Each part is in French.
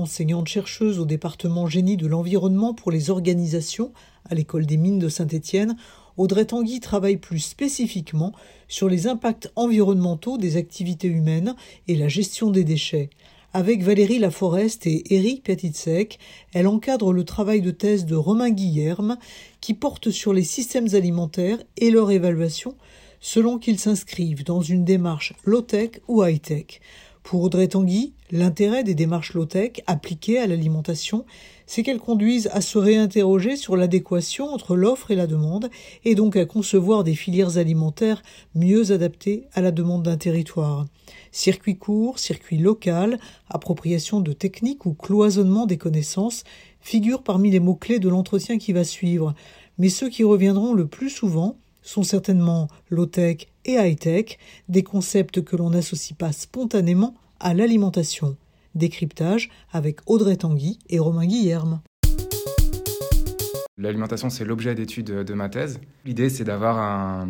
enseignante-chercheuse au département génie de l'environnement pour les organisations à l'école des mines de Saint-Étienne, Audrey Tanguy travaille plus spécifiquement sur les impacts environnementaux des activités humaines et la gestion des déchets. Avec Valérie Laforest et Éric Petitsek, elle encadre le travail de thèse de Romain Guillerme qui porte sur les systèmes alimentaires et leur évaluation selon qu'ils s'inscrivent dans une démarche low-tech ou high-tech. Pour Audrey Tanguy, l'intérêt des démarches low-tech appliquées à l'alimentation, c'est qu'elles conduisent à se réinterroger sur l'adéquation entre l'offre et la demande, et donc à concevoir des filières alimentaires mieux adaptées à la demande d'un territoire. Circuit court, circuit local, appropriation de techniques ou cloisonnement des connaissances figurent parmi les mots-clés de l'entretien qui va suivre, mais ceux qui reviendront le plus souvent sont certainement low-tech et high-tech, des concepts que l'on n'associe pas spontanément à l'alimentation. Décryptage avec Audrey Tanguy et Romain Guillerme. L'alimentation, c'est l'objet d'étude de ma thèse. L'idée, c'est d'avoir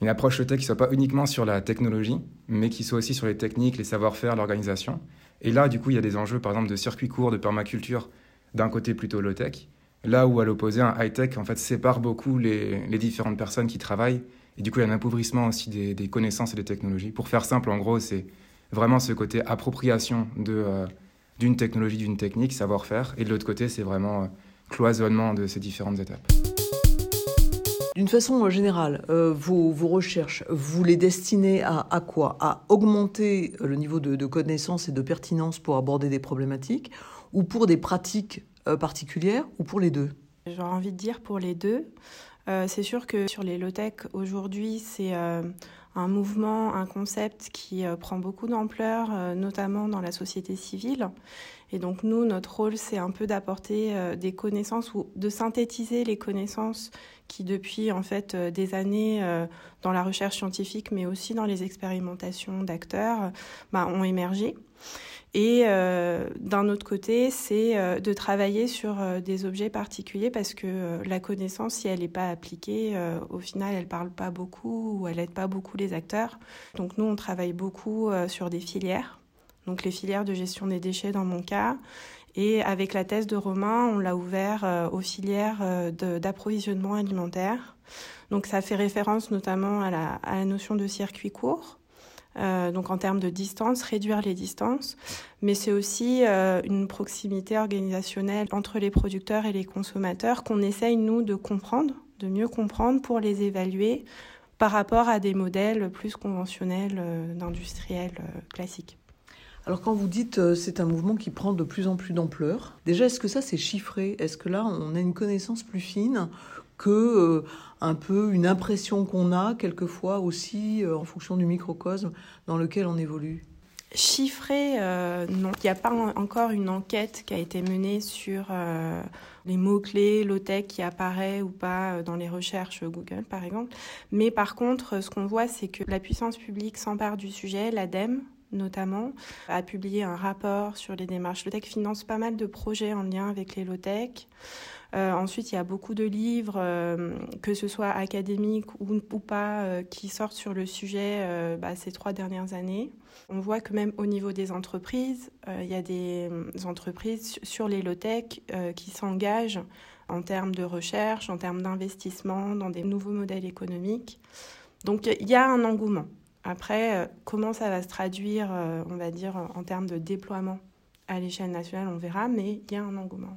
une approche low-tech qui ne soit pas uniquement sur la technologie, mais qui soit aussi sur les techniques, les savoir-faire, l'organisation. Et là, du coup, il y a des enjeux, par exemple, de circuit court, de permaculture, d'un côté plutôt low-tech, Là où, à l'opposé, un high-tech en fait, sépare beaucoup les, différentes personnes qui travaillent. Et du coup, il y a un appauvrissement aussi des, connaissances et des technologies. Pour faire simple, en gros, c'est vraiment ce côté appropriation euh, d'une technologie, d'une technique, savoir-faire. Et de l'autre côté, c'est vraiment euh, cloisonnement de ces différentes étapes. D'une façon générale, euh, vos, recherches, vous les destinez à, quoi? À augmenter le niveau de, de connaissances et de pertinence pour aborder des problématiques ou pour des pratiques euh, particulière ou pour les deux? J'aurais envie de dire pour les deux. Euh, c'est sûr que sur les low-tech, aujourd'hui, c'est euh, un mouvement, un concept qui prend beaucoup d'ampleur, notamment dans la société civile. Et donc nous, notre rôle, c'est un peu d'apporter des connaissances ou de synthétiser les connaissances qui, depuis en fait des années, dans la recherche scientifique, mais aussi dans les expérimentations d'acteurs, bah, ont émergé. Et euh, d'un autre côté, c'est euh, de travailler sur euh, des objets particuliers parce que la connaissance, si elle n'est pas appliquée, au final, elle parle pas beaucoup ou elle aide pas beaucoup les acteurs. Donc nous, on travaille beaucoup sur des filières, donc les filières de gestion des déchets dans mon cas. Et avec la thèse de Romain, on l'a ouvert aux filières d'approvisionnement alimentaire. Donc ça fait référence notamment à la, à la notion de circuit court. Euh, donc en termes de distance, réduire les distances, mais c'est aussi euh, une proximité organisationnelle entre les producteurs et les consommateurs qu'on essaye, nous, de comprendre, de mieux comprendre pour les évaluer par rapport à des modèles plus conventionnels euh, d'industriels classiques. Alors quand vous dites c'est un mouvement qui prend de plus en plus d'ampleur, déjà est-ce que ça c'est chiffré? Est-ce que là on a une connaissance plus fine que euh, un peu une impression qu'on a quelquefois aussi euh, en fonction du microcosme dans lequel on évolue Chiffré, euh, non. Il n'y a pas encore une enquête qui a été menée sur les mots-clés, low-tech qui apparaît ou pas dans les recherches Google, par exemple. Mais par contre, ce qu'on voit, c'est que la puissance publique s'empare du sujet. L'ADEME, notamment, a publié un rapport sur les démarches low-tech, finance pas mal de projets en lien avec les low-tech. Euh, ensuite, il y a beaucoup de livres, euh, que ce soit académiques ou, pas, euh, qui sortent sur le sujet bah, ces trois dernières années. On voit que même au niveau des entreprises, il y a des entreprises sur les low-tech qui s'engagent en termes de recherche, en termes d'investissement dans des nouveaux modèles économiques. Donc il y a un engouement. Après, comment ça va se traduire, on va dire, en termes de déploiement à l'échelle nationale, on verra, mais il y a un engouement.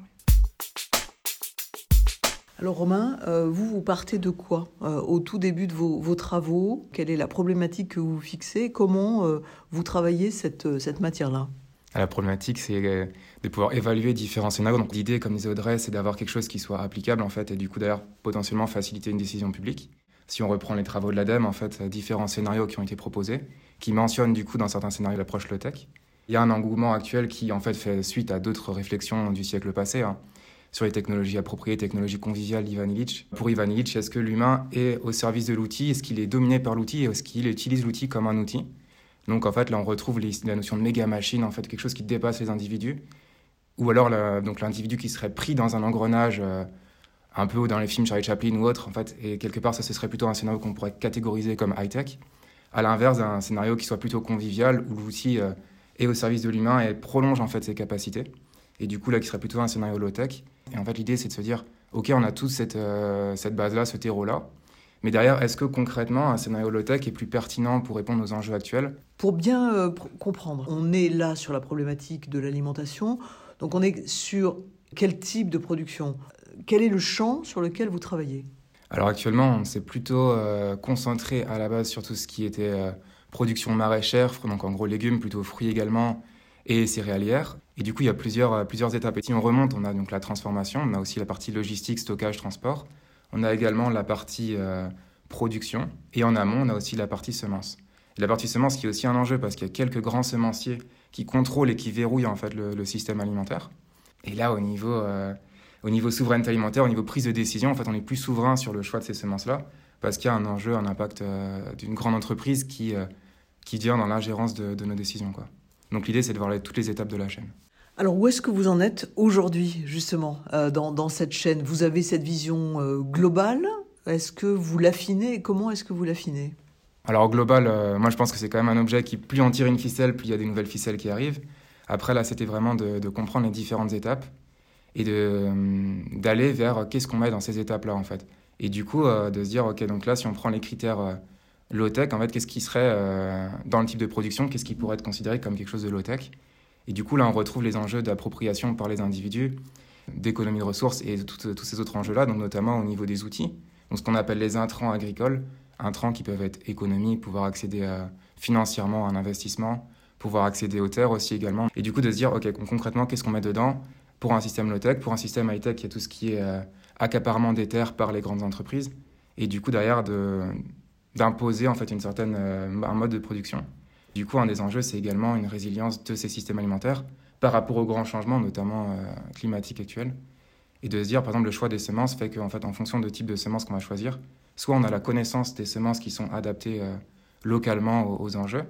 Alors Romain, euh, vous, vous partez de quoi euh, au tout début de vos, travaux? Quelle est la problématique que vous fixez? Comment euh, vous travaillez cette, matière-là? La problématique, c'est de pouvoir évaluer différents scénarios. Donc l'idée, comme disait Audrey, c'est d'avoir quelque chose qui soit applicable en fait, et du coup d'ailleurs potentiellement faciliter une décision publique. Si on reprend les travaux de l'ADEME, en fait, différents scénarios qui ont été proposés, qui mentionnent du coup dans certains scénarios l'approche low-tech. Il y a un engouement actuel qui en fait fait suite à d'autres réflexions du siècle passé. Hein sur les technologies appropriées, technologies conviviales d'Ivan Illich. Pour Ivan Illich, est-ce que l'humain est au service de l'outil? Est-ce qu'il est dominé par l'outil? Est-ce qu'il utilise l'outil comme un outil? Donc en fait, là, on retrouve la notion de méga machine, en fait, quelque chose qui dépasse les individus. Ou alors donc l'individu qui serait pris dans un engrenage, euh, un peu dans les films Charlie Chaplin ou autre, en fait, et quelque part, ça, ce serait plutôt un scénario qu'on pourrait catégoriser comme high-tech. À l'inverse, un scénario qui soit plutôt convivial, où l'outil euh, est au service de l'humain et prolonge en fait ses capacités. et du coup là qui serait plutôt un scénario low-tech. Et en fait l'idée c'est de se dire, ok on a tous cette, euh, cette base-là, ce terreau-là, mais derrière est-ce que concrètement un scénario low-tech est plus pertinent pour répondre aux enjeux actuels? Pour bien euh, comprendre, on est là sur la problématique de l'alimentation, donc on est sur quel type de production? Quel est le champ sur lequel vous travaillez? Alors actuellement on s'est plutôt euh, concentré à la base sur tout ce qui était production maraîchère, donc en gros légumes, plutôt fruits également, et céréalières. Et du coup, il y a plusieurs, euh, plusieurs étapes. Et si on remonte, on a donc la transformation, on a aussi la partie logistique, stockage, transport. On a également la partie euh, production. Et en amont, on a aussi la partie semence. La partie semence qui est aussi un enjeu parce qu'il y a quelques grands semenciers qui contrôlent et qui verrouillent en fait le, système alimentaire. Et là, au niveau, euh, au niveau souveraineté alimentaire, au niveau prise de décision, en fait, on est plus souverain sur le choix de ces semences-là parce qu'il y a un enjeu, un impact d'une grande entreprise qui, qui vient dans l'ingérence de, de, nos décisions. Donc l'idée, c'est de voir toutes les étapes de la chaîne. Alors où est-ce que vous en êtes aujourd'hui, justement, euh, dans, dans, cette chaîne? Vous avez cette vision euh, globale? Est-ce que vous l'affinez? Comment est-ce que vous l'affinez? Alors global, euh, moi je pense que c'est quand même un objet qui, plus on tire une ficelle, plus il y a des nouvelles ficelles qui arrivent. Après là, c'était vraiment de, de, comprendre les différentes étapes et d'aller vers qu'est-ce qu'on met dans ces étapes-là en fait. Et du coup, de se dire, ok, donc là, si on prend les critères low-tech, en fait, qu'est-ce qui serait dans le type de production, qu'est-ce qui pourrait être considéré comme quelque chose de low-tech? Et du coup, là, on retrouve les enjeux d'appropriation par les individus, d'économie de ressources et tous ces autres enjeux-là, donc notamment au niveau des outils. Donc, ce qu'on appelle les intrants agricoles, intrants qui peuvent être économie, pouvoir accéder financièrement à un investissement, pouvoir accéder aux terres aussi également. Et du coup, de se dire, OK, concrètement, qu'est-ce qu'on met dedans pour un système low-tech Pour un système high-tech, il y a tout ce qui est euh, accaparement des terres par les grandes entreprises. Et du coup, derrière, d'imposer en fait une certaine, euh, un mode de production. Du coup, un des enjeux, c'est également une résilience de ces systèmes alimentaires par rapport aux grands changements, notamment euh, climatiques actuels. Et de se dire, par exemple, le choix des semences fait qu'en fait, en fonction du type de semences qu'on va choisir, soit on a la connaissance des semences qui sont adaptées euh, localement aux, enjeux,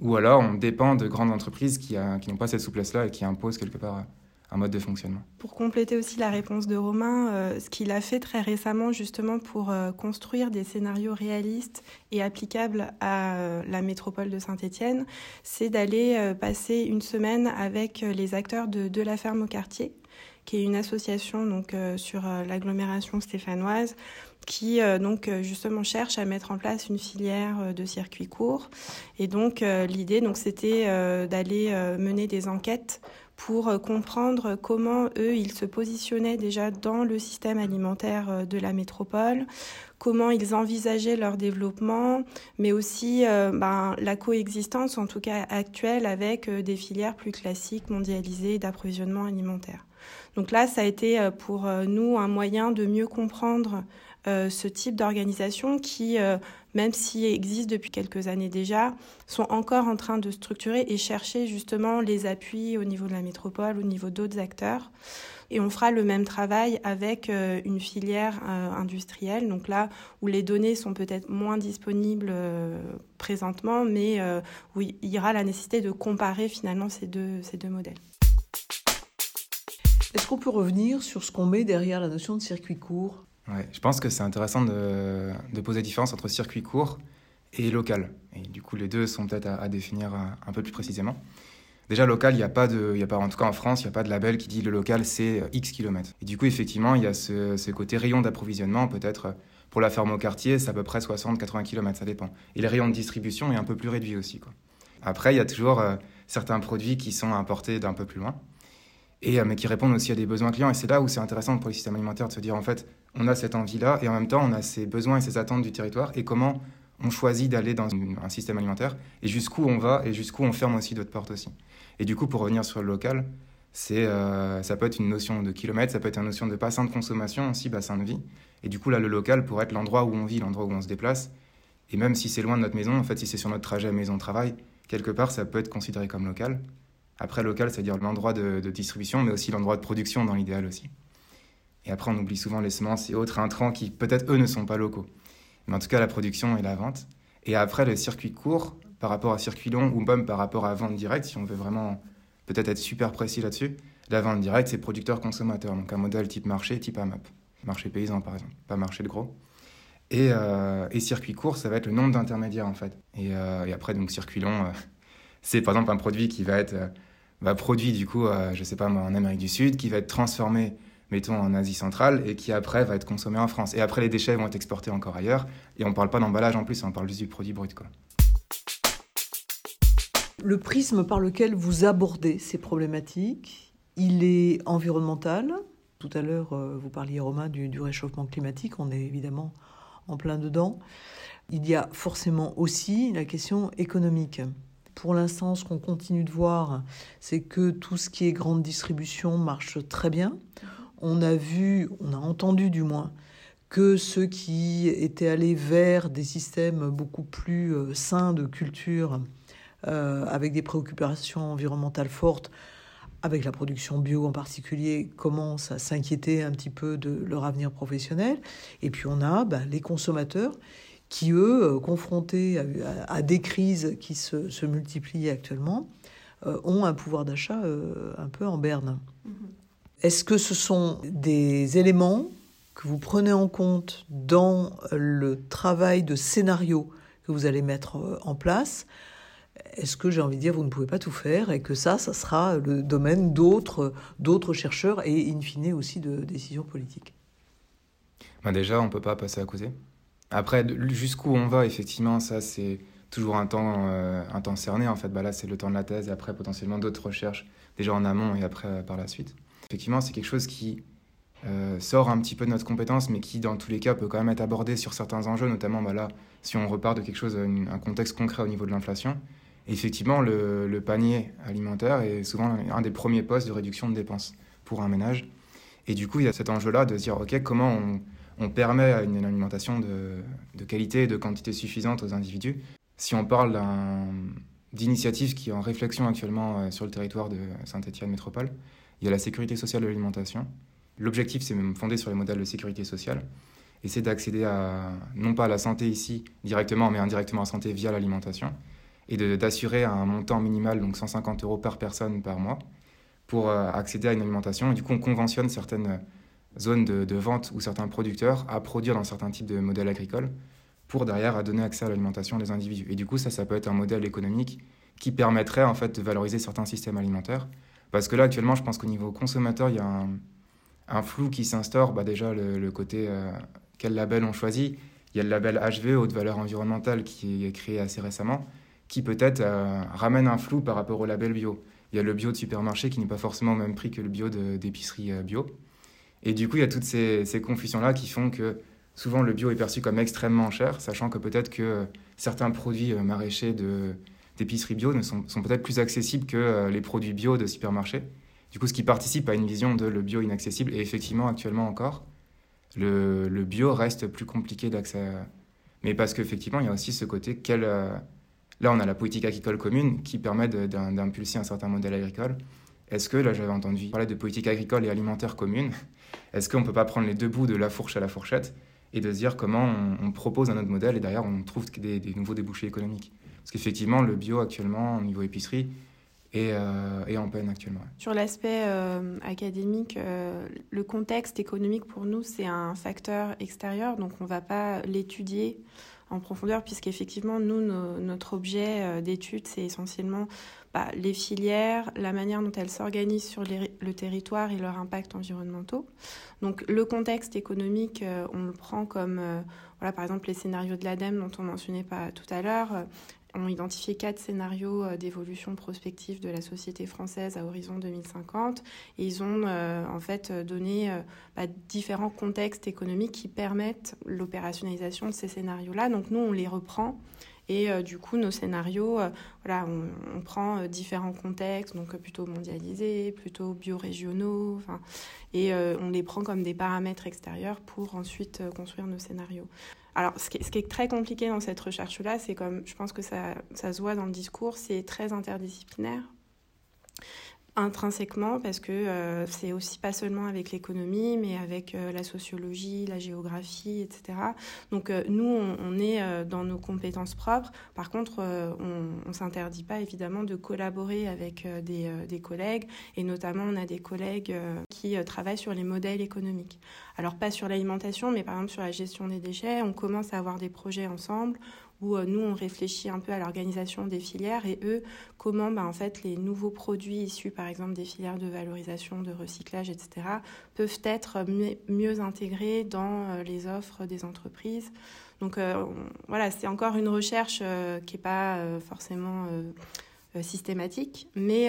ou alors on dépend de grandes entreprises qui, qui n'ont pas cette souplesse-là et qui imposent quelque part un mode de fonctionnement. Pour compléter aussi la réponse de Romain, euh, ce qu'il a fait très récemment justement pour euh, construire des scénarios réalistes et applicables à euh, la métropole de Saint-Étienne, c'est d'aller passer une semaine avec les acteurs de, de la ferme au quartier, qui est une association donc sur l'agglomération stéphanoise qui donc justement cherche à mettre en place une filière de circuits courts et donc l'idée donc c'était d'aller mener des enquêtes pour euh, comprendre comment eux, ils se positionnaient déjà dans le système alimentaire euh, de la métropole, comment ils envisageaient leur développement, mais aussi euh, ben, la coexistence, en tout cas actuelle, avec des filières plus classiques mondialisées d'approvisionnement alimentaire. Donc là, ça a été pour nous un moyen de mieux comprendre ce type d'organisation qui même s'ils existent depuis quelques années déjà, sont encore en train de structurer et chercher justement les appuis au niveau de la métropole, au niveau d'autres acteurs. Et on fera le même travail avec euh, une filière euh, industrielle, donc là où les données sont peut-être moins disponibles euh, présentement, mais où il y aura la nécessité de comparer finalement ces deux, ces deux modèles. Est-ce qu'on peut revenir sur ce qu'on met derrière la notion de circuit court? Je pense que c'est intéressant de, poser la différence entre circuit court et local. Et du coup, les deux sont peut-être à, définir un, peu plus précisément. Déjà, local, il n'y a pas de, y a pas, en tout cas en France, il n'y a pas de label qui dit le local c'est X kilomètres. Et du coup, effectivement, il y a ce, côté rayon d'approvisionnement, peut-être pour la ferme au quartier, c'est à peu près 60-80 km, ça dépend. Et le rayon de distribution est un peu plus réduit aussi. Après, il y a toujours euh, certains produits qui sont importés d'un peu plus loin, et, euh, mais qui répondent aussi à des besoins clients. Et c'est là où c'est intéressant pour les systèmes alimentaires de se dire, en fait, on a cette envie-là et en même temps, on a ces besoins et ces attentes du territoire et comment on choisit d'aller dans un système alimentaire et jusqu'où on va et jusqu'où on ferme aussi d'autres portes aussi. Et du coup, pour revenir sur le local, c'est euh, ça peut être une notion de kilomètre, ça peut être une notion de bassin de consommation aussi, bassin de vie. Et du coup, là, le local pourrait être l'endroit où on vit, l'endroit où on se déplace. Et même si c'est loin de notre maison, en fait, si c'est sur notre trajet maison-travail, quelque part, ça peut être considéré comme local. Après, local, c'est-à-dire l'endroit de, de distribution, mais aussi l'endroit de production dans l'idéal aussi. Et après, on oublie souvent les semences et autres intrants qui, peut-être, eux, ne sont pas locaux. Mais en tout cas, la production et la vente. Et après, le circuit court, par rapport à circuit long, ou même par rapport à vente directe, si on veut vraiment peut-être être super précis là-dessus, la vente directe, c'est producteur-consommateur. Donc un modèle type marché, type AMAP. Marché paysan, par exemple, pas marché de gros. Et, euh, et circuit court, ça va être le nombre d'intermédiaires, en fait. Et, euh, et, après, donc circuit long, euh, c'est par exemple un produit qui va être bah, produit du coup, je sais pas moi, en Amérique du Sud, qui va être transformé, mettons, en Asie centrale, et qui après va être consommé en France. Et après, les déchets vont être exportés encore ailleurs, et on parle pas d'emballage en plus, on parle juste du produit brut. Le prisme par lequel vous abordez ces problématiques, il est environnemental. Tout à l'heure, euh, vous parliez, Romain, du réchauffement climatique. On est évidemment en plein dedans. Il y a forcément aussi la question économique. Pour l'instant, ce qu'on continue de voir, c'est que tout ce qui est grande distribution marche très bien. On a vu, on a entendu du moins, que ceux qui étaient allés vers des systèmes beaucoup plus euh, sains de culture, euh, avec des préoccupations environnementales fortes, avec la production bio en particulier, commencent à s'inquiéter un petit peu de leur avenir professionnel. Et puis on a ben, les consommateurs qui, eux, euh, confrontés à, des crises qui se, multiplient actuellement, ont un pouvoir d'achat un peu en berne. Mm-hmm. Est-ce que ce sont des éléments que vous prenez en compte dans le travail de scénario que vous allez mettre en place? Est-ce que j'ai envie de dire vous ne pouvez pas tout faire et que ça, ça sera le domaine d'autres, chercheurs et in fine aussi de décisions politiques? Bah Déjà, on ne peut pas passer à côté. Après, jusqu'où on va, effectivement, ça, c'est toujours un temps, euh, un temps cerné. En fait, bah là, c'est le temps de la thèse et après, potentiellement, d'autres recherches, déjà en amont et après, euh, par la suite. Effectivement, c'est quelque chose qui euh, sort un petit peu de notre compétence, mais qui, dans tous les cas, peut quand même être abordé sur certains enjeux, notamment, bah là, si on repart de quelque chose, un contexte concret au niveau de l'inflation. Effectivement, le, panier alimentaire est souvent un des premiers postes de réduction de dépenses pour un ménage. Et du coup, il y a cet enjeu-là de dire, OK, comment on permet une alimentation de, qualité et de quantité suffisante aux individus? Si on parle d'initiatives qui sont en réflexion actuellement euh, sur le territoire de Saint-Étienne Métropole, il y a la sécurité sociale de l'alimentation. L'objectif, c'est même fondé sur les modèles de sécurité sociale et c'est d'accéder à, non pas à la santé ici directement, mais indirectement à la santé via l'alimentation, et d'assurer un montant minimal, donc 150 euros par personne par mois, pour euh, accéder à une alimentation. Et du coup, on conventionne certaines zones de, vente ou certains producteurs à produire dans certains types de modèles agricoles pour derrière à donner accès à l'alimentation des individus. Et du coup, ça, ça peut être un modèle économique qui permettrait en fait de valoriser certains systèmes alimentaires. Parce que là, actuellement, je pense qu'au niveau consommateur, il y a un, flou qui s'instaure. Bah, déjà, le, côté euh, quel label on choisit. Il y a le label HV, haute valeur environnementale, qui est créé assez récemment, qui peut-être euh, ramène un flou par rapport au label bio. Il y a le bio de supermarché qui n'est pas forcément au même prix que le bio d'épicerie euh, bio. Et du coup, il y a toutes ces, confusions-là qui font que souvent le bio est perçu comme extrêmement cher, sachant que peut-être que certains produits maraîchers d'épicerie bio ne sont, peut-être plus accessibles que euh, les produits bio de supermarché. Du coup, ce qui participe à une vision de le bio inaccessible. Et effectivement, actuellement encore, le, bio reste plus compliqué d'accès. Mais parce qu'effectivement, il y a aussi ce côté. Euh, là, on a la politique agricole commune qui permet d'impulser un certain modèle agricole. Est-ce que, là j'avais entendu parler de politique agricole et alimentaire commune, est-ce qu'on ne peut pas prendre les deux bouts de la fourche à la fourchette et de se dire comment on, propose un autre modèle et derrière on trouve des, nouveaux débouchés économiques? Parce qu'effectivement, le bio actuellement, au niveau épicerie, est, euh, en peine actuellement. Sur l'aspect euh, académique, euh, le contexte économique pour nous, c'est un facteur extérieur, donc on ne va pas l'étudier en profondeur, puisqu'effectivement, nous, notre objet d'étude, c'est essentiellement bah, les filières, la manière dont elles s'organisent sur le territoire et leurs impacts environnementaux. Donc le contexte économique, on le prend comme, voilà, par exemple, les scénarios de l'ADEME dont on mentionnait pas tout à l'heure. Euh, ont identifié quatre scénarios d'évolution prospective de la société française à horizon 2050 et ils ont en fait donné bah, différents contextes économiques qui permettent l'opérationnalisation de ces scénarios-là. Donc nous, on les reprend et euh, du coup, nos scénarios, euh, voilà, on, prend euh, différents contextes, donc plutôt mondialisés, plutôt biorégionaux, et on les prend comme des paramètres extérieurs pour ensuite construire nos scénarios. Alors, ce qui, est, ce qui est très compliqué dans cette recherche-là, c'est comme, je pense que ça, ça se voit dans le discours, c'est très interdisciplinaire intrinsèquement parce que euh, c'est aussi pas seulement avec l'économie mais avec euh, la sociologie, la géographie, etc. Donc euh, nous on, est dans nos compétences propres. Par contre on, on s'interdit pas évidemment de collaborer avec des, des, collègues et notamment on a des collègues qui travaillent sur les modèles économiques. Alors pas sur l'alimentation mais par exemple sur la gestion des déchets, on commence à avoir des projets ensemble où nous on réfléchit un peu à l'organisation des filières et eux comment bah, en fait les nouveaux produits issus par exemple des filières de valorisation, de recyclage, etc. peuvent être mieux intégrés dans les offres des entreprises. Donc voilà, c'est encore une recherche qui n'est pas forcément systématique, mais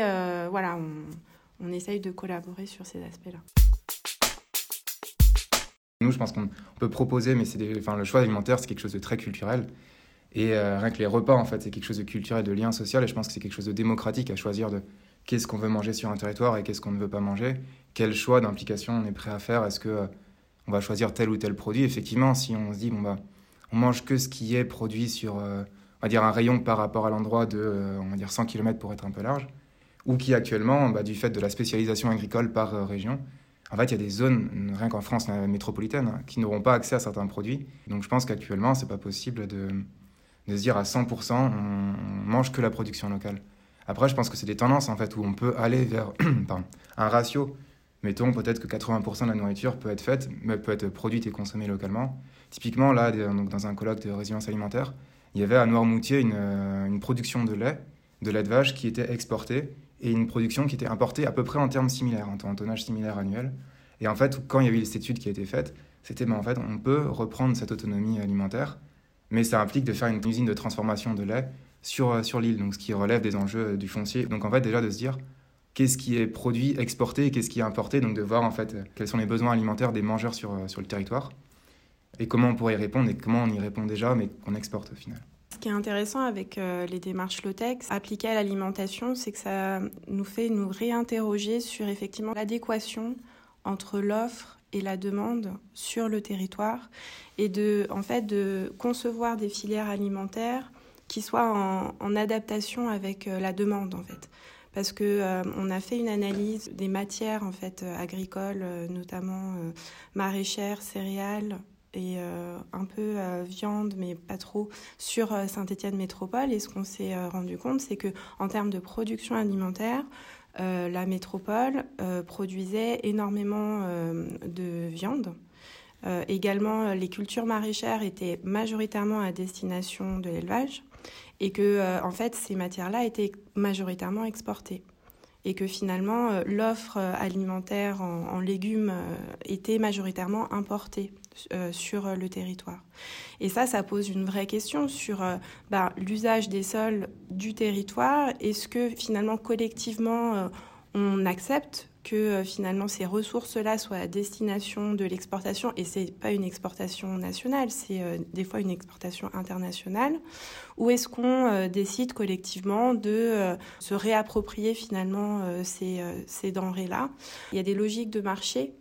voilà, on, on essaye de collaborer sur ces aspects-là. Nous, je pense qu'on peut proposer, mais c'est enfin, le choix alimentaire, c'est quelque chose de très culturel. Et euh, rien que les repas, en fait, c'est quelque chose de culturel, de lien social. Et je pense que c'est quelque chose de démocratique à choisir de qu'est-ce qu'on veut manger sur un territoire et qu'est-ce qu'on ne veut pas manger. Quel choix d'implication on est prêt à faire? Est-ce que euh, on va choisir tel ou tel produit? Effectivement, si on se dit, bon, bah, on mange que ce qui est produit sur, euh, on va dire, un rayon par rapport à l'endroit de, on va dire, 100 km pour être un peu large, ou qui actuellement, bah, du fait de la spécialisation agricole par région, en fait, il y a des zones, rien qu'en France métropolitaine, hein, qui n'auront pas accès à certains produits. Donc je pense qu'actuellement, c'est pas possible de, de, se dire à 100%, on, mange que la production locale. Après, je pense que c'est des tendances, en fait, où on peut aller vers un ratio. Mettons peut-être que 80% de la nourriture peut être faite, mais peut être produite et consommée localement. Typiquement, là, donc dans un colloque de résilience alimentaire, il y avait à Noirmoutier une, euh, une production de lait, de lait de vache qui était exportée et une production qui était importée à peu près en termes similaires, en tonnage similaire annuel. Et en fait, quand il y a eu cette étude qui a été faite, c'était ben, en fait, on peut reprendre cette autonomie alimentaire, mais ça implique de faire une usine de transformation de lait sur, euh, sur l'île, donc ce qui relève des enjeux euh, du foncier. Donc en fait, déjà de se dire qu'est-ce qui est produit, exporté et qu'est-ce qui est importé, donc de voir en fait quels sont les besoins alimentaires des mangeurs sur, euh, sur le territoire et comment on pourrait y répondre et comment on y répond déjà, mais qu'on exporte au final. Ce qui est intéressant avec euh, les démarches Lotex appliquées à l'alimentation, c'est que ça nous fait nous réinterroger sur effectivement l'adéquation entre l'offre et la demande sur le territoire et de, en fait, de concevoir des filières alimentaires qui soient en, adaptation avec euh, la demande en fait parce que euh, on a fait une analyse des matières en fait agricoles notamment maraîchères céréales et euh, un peu euh, viande, mais pas trop, sur euh, Saint-Étienne Métropole. Et ce qu'on s'est rendu compte, c'est que en termes de production alimentaire, la métropole produisait énormément de viande. également, les cultures maraîchères étaient majoritairement à destination de l'élevage et que, en fait, ces matières-là étaient majoritairement exportées et que finalement l'offre alimentaire en légumes était majoritairement importée euh, sur le territoire. Et ça, ça pose une vraie question sur euh, bah, l'usage des sols du territoire. Est-ce que finalement, collectivement, euh, on accepte que finalement ces ressources-là soient à destination de l'exportation, et c'est pas une exportation nationale, c'est des fois une exportation internationale, ou est-ce qu'on décide collectivement de se réapproprier finalement ces, denrées-là? Il y a des logiques de marché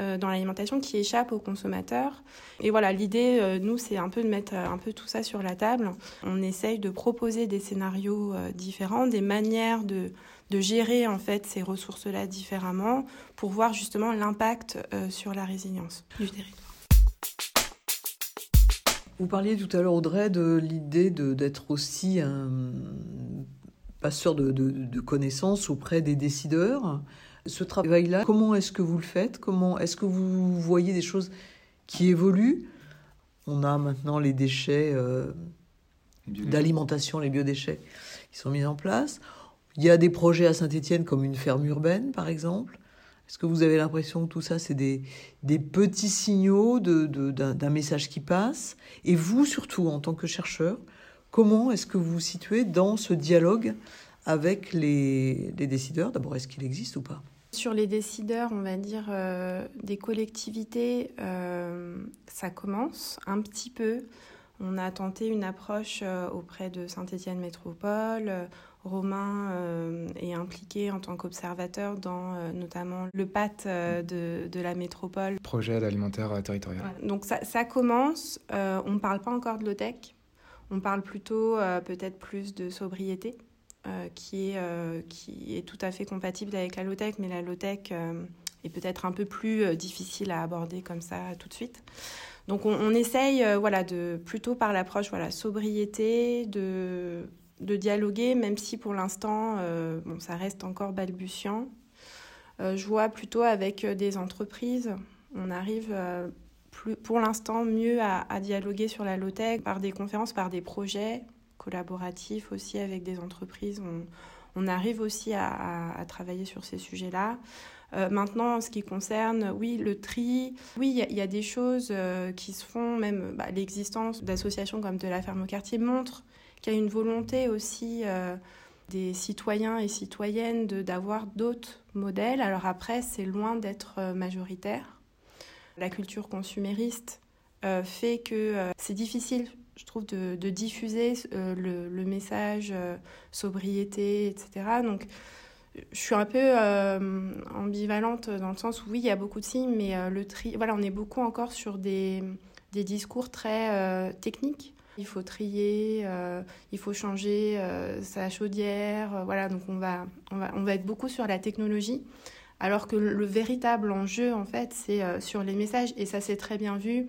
euh, dans l'alimentation qui échappe aux consommateurs. Et voilà, l'idée, euh, nous, c'est un peu de mettre euh, un peu tout ça sur la table. On essaye de proposer des scénarios différents, des manières de, de, gérer en fait ces ressources-là différemment pour voir justement l'impact sur la résilience du territoire. Vous parliez tout à l'heure, Audrey, de l'idée d'être aussi un passeur de, de, de connaissances auprès des décideurs. Ce travail-là, comment est-ce que vous le faites? Comment est-ce que vous voyez des choses qui évoluent? On a maintenant les déchets euh, d'alimentation, les biodéchets qui sont mis en place. Il y a des projets à Saint-Étienne comme une ferme urbaine, par exemple. Est-ce que vous avez l'impression que tout ça, c'est des, petits signaux d'un message qui passe? Et vous, surtout, en tant que chercheur, comment est-ce que vous vous situez dans ce dialogue avec les, les décideurs? D'abord, est-ce qu'il existe ou pas? Sur les décideurs, on va dire, euh, des collectivités, euh, ça commence un petit peu. On a tenté une approche euh, auprès de Saint-Étienne Métropole. Romain est impliqué en tant qu'observateur dans notamment le PAT de, de, la métropole. Projet d'alimentaire territorial. Donc ça, ça commence. on ne parle pas encore de low-tech. On parle plutôt peut-être plus de sobriété. Euh, qui, est, euh, qui est tout à fait compatible avec la low-tech, mais la low-tech euh, est peut-être un peu plus difficile à aborder comme ça tout de suite. Donc on, essaye voilà, de, plutôt par l'approche voilà, sobriété, de, de dialoguer, même si pour l'instant bon, ça reste encore balbutiant. je vois plutôt avec des entreprises, on arrive plus, pour l'instant mieux à, dialoguer sur la low-tech par des conférences, par des projets collaboratifs aussi avec des entreprises. On, arrive aussi à, travailler sur ces sujets-là. Euh, maintenant, en ce qui concerne, oui, le tri, oui, il y, a des choses euh, qui se font, même bah, l'existence d'associations comme de la ferme au quartier montre qu'il y a une volonté aussi euh, des citoyens et citoyennes d'avoir d'autres modèles. Alors après, c'est loin d'être majoritaire. La culture consumériste fait que c'est difficile je trouve, de, diffuser le, le, message sobriété, etc. Donc, je suis un peu euh, ambivalente dans le sens où oui, il y a beaucoup de signes, mais euh, le tri, voilà, on est beaucoup encore sur des, des discours très euh, techniques. Il faut trier, il faut changer sa chaudière, voilà. Donc on va, on va, on va être beaucoup sur la technologie, alors que le, véritable enjeu en fait, c'est sur les messages et ça s'est très bien vu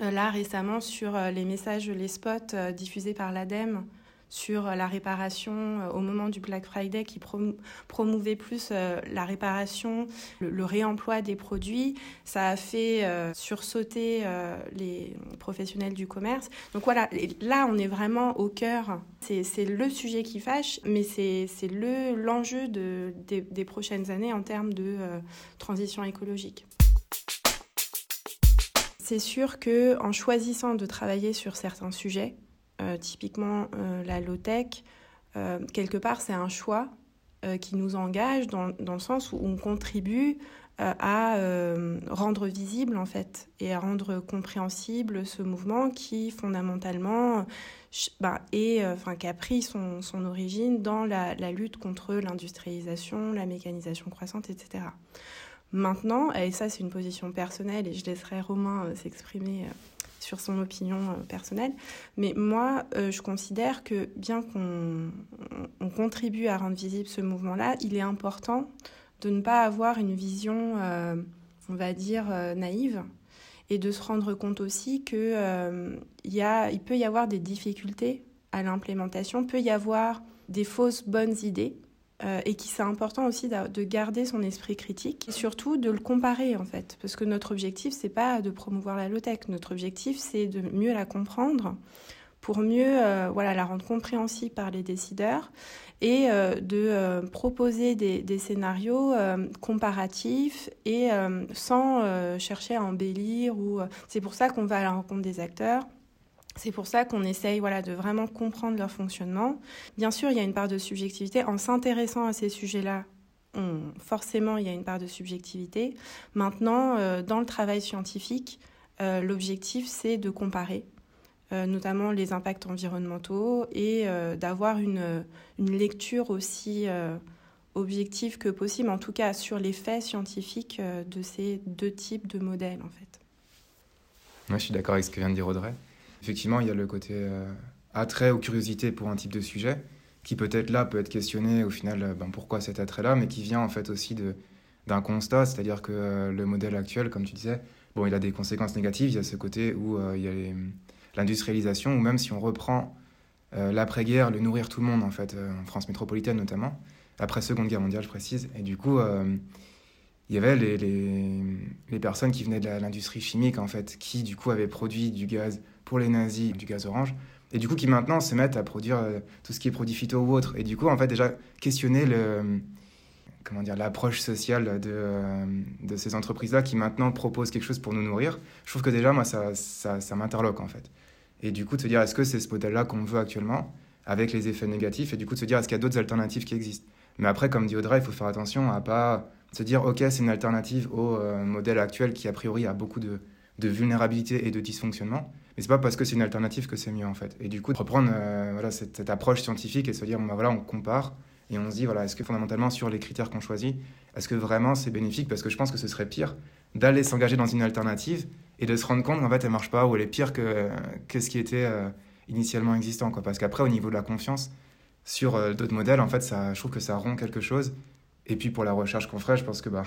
là récemment sur les messages, les spots diffusés par l'ADEME sur la réparation euh, au moment du Black Friday qui promouvait plus euh, la réparation, le, réemploi des produits. Ça a fait euh, sursauter les professionnels du commerce. Donc voilà, là on est vraiment au cœur. C'est le sujet qui fâche, mais c'est l'enjeu de, des, des, prochaines années en termes de transition écologique. C'est sûr que en choisissant de travailler sur certains sujets, typiquement euh, la low-tech, euh, quelque part, c'est un choix qui nous engage dans, dans, le sens où on contribue à rendre visible en fait et à rendre compréhensible ce mouvement qui fondamentalement bah, est, enfin, qui a pris son, son origine dans la lutte contre l'industrialisation, la mécanisation croissante, etc. Maintenant, et ça c'est une position personnelle et je laisserai Romain s'exprimer sur son opinion euh, personnelle. Mais moi, euh, je considère que bien qu'on contribue à rendre visible ce mouvement-là, il est important de ne pas avoir une vision, euh, on va dire, naïve et de se rendre compte aussi qu'il il peut y avoir des difficultés à l'implémentation, peut y avoir des fausses bonnes idées euh, et qui c'est important aussi de garder son esprit critique et surtout de le comparer en fait. Parce que notre objectif c'est pas de promouvoir la low tech notre objectif c'est de mieux la comprendre pour mieux euh, voilà la rendre compréhensible par les décideurs et euh, de proposer des, des scénarios comparatifs et sans chercher à embellir ou c'est pour ça qu'on va à la rencontre des acteurs c'est pour ça qu'on essaye voilà, de vraiment comprendre leur fonctionnement. Bien sûr, il y a une part de subjectivité. En s'intéressant à ces sujets-là, forcément, il y a une part de subjectivité. Maintenant, euh, dans le travail scientifique, euh, l'objectif, c'est de comparer, euh, notamment les impacts environnementaux, et d'avoir une, lecture aussi objective que possible, en tout cas sur les faits scientifiques de ces deux types de modèles, en fait. Moi, je suis d'accord avec ce que vient de dire Audrey. Effectivement, il y a le côté euh, attrait ou curiosité pour un type de sujet qui peut-être là peut être questionné au final euh, ben, pourquoi cet attrait-là, mais qui vient en fait aussi d'un constat, c'est-à-dire que euh, le modèle actuel, comme tu disais, bon, il a des conséquences négatives. Il y a ce côté où il y a l'industrialisation, ou même si on reprend l'après-guerre, le nourrir tout le monde en fait, en France métropolitaine notamment, après Seconde Guerre mondiale, je précise, et du coup il y avait les, les, les personnes qui venaient de l'industrie chimique, en fait, qui, du coup, avaient produit du gaz pour les nazis, du gaz orange, et du coup, qui maintenant se mettent à produire euh, tout ce qui est produit phyto ou autre. Et du coup, en fait, déjà, questionner le, comment dire, l'approche sociale de, euh, de ces entreprises-là qui maintenant proposent quelque chose pour nous nourrir, je trouve que déjà, moi, ça, ça, ça m'interloque, en fait. Et du coup, de se dire, est-ce que c'est ce modèle-là qu'on veut actuellement, avec les effets négatifs, et du coup, de se dire, est-ce qu'il y a d'autres alternatives qui existent? Mais après, comme dit Audrey, il faut faire attention à pas se dire, OK, c'est une alternative au euh, modèle actuel qui, a priori, a beaucoup de, de vulnérabilité et de dysfonctionnement. Mais c'est pas parce que c'est une alternative que c'est mieux, en fait. Et du coup, reprendre euh, voilà, cette, approche scientifique et se dire, bah, voilà, on compare et on se dit, voilà, est-ce que fondamentalement, sur les critères qu'on choisit, est-ce que vraiment c'est bénéfique? Parce que je pense que ce serait pire d'aller s'engager dans une alternative et de se rendre compte qu'en fait, elle marche pas ou elle est pire que, ce qui était euh, initialement existant. Quoi. Parce qu'après, au niveau de la confiance sur d'autres modèles, en fait, ça, je trouve que ça rompt quelque chose et puis pour la recherche qu'on ferait, je pense que bah,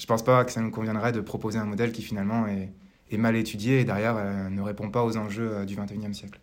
je pense pas que ça nous conviendrait de proposer un modèle qui finalement est, mal étudié et derrière euh, ne répond pas aux enjeux euh, du 21e siècle.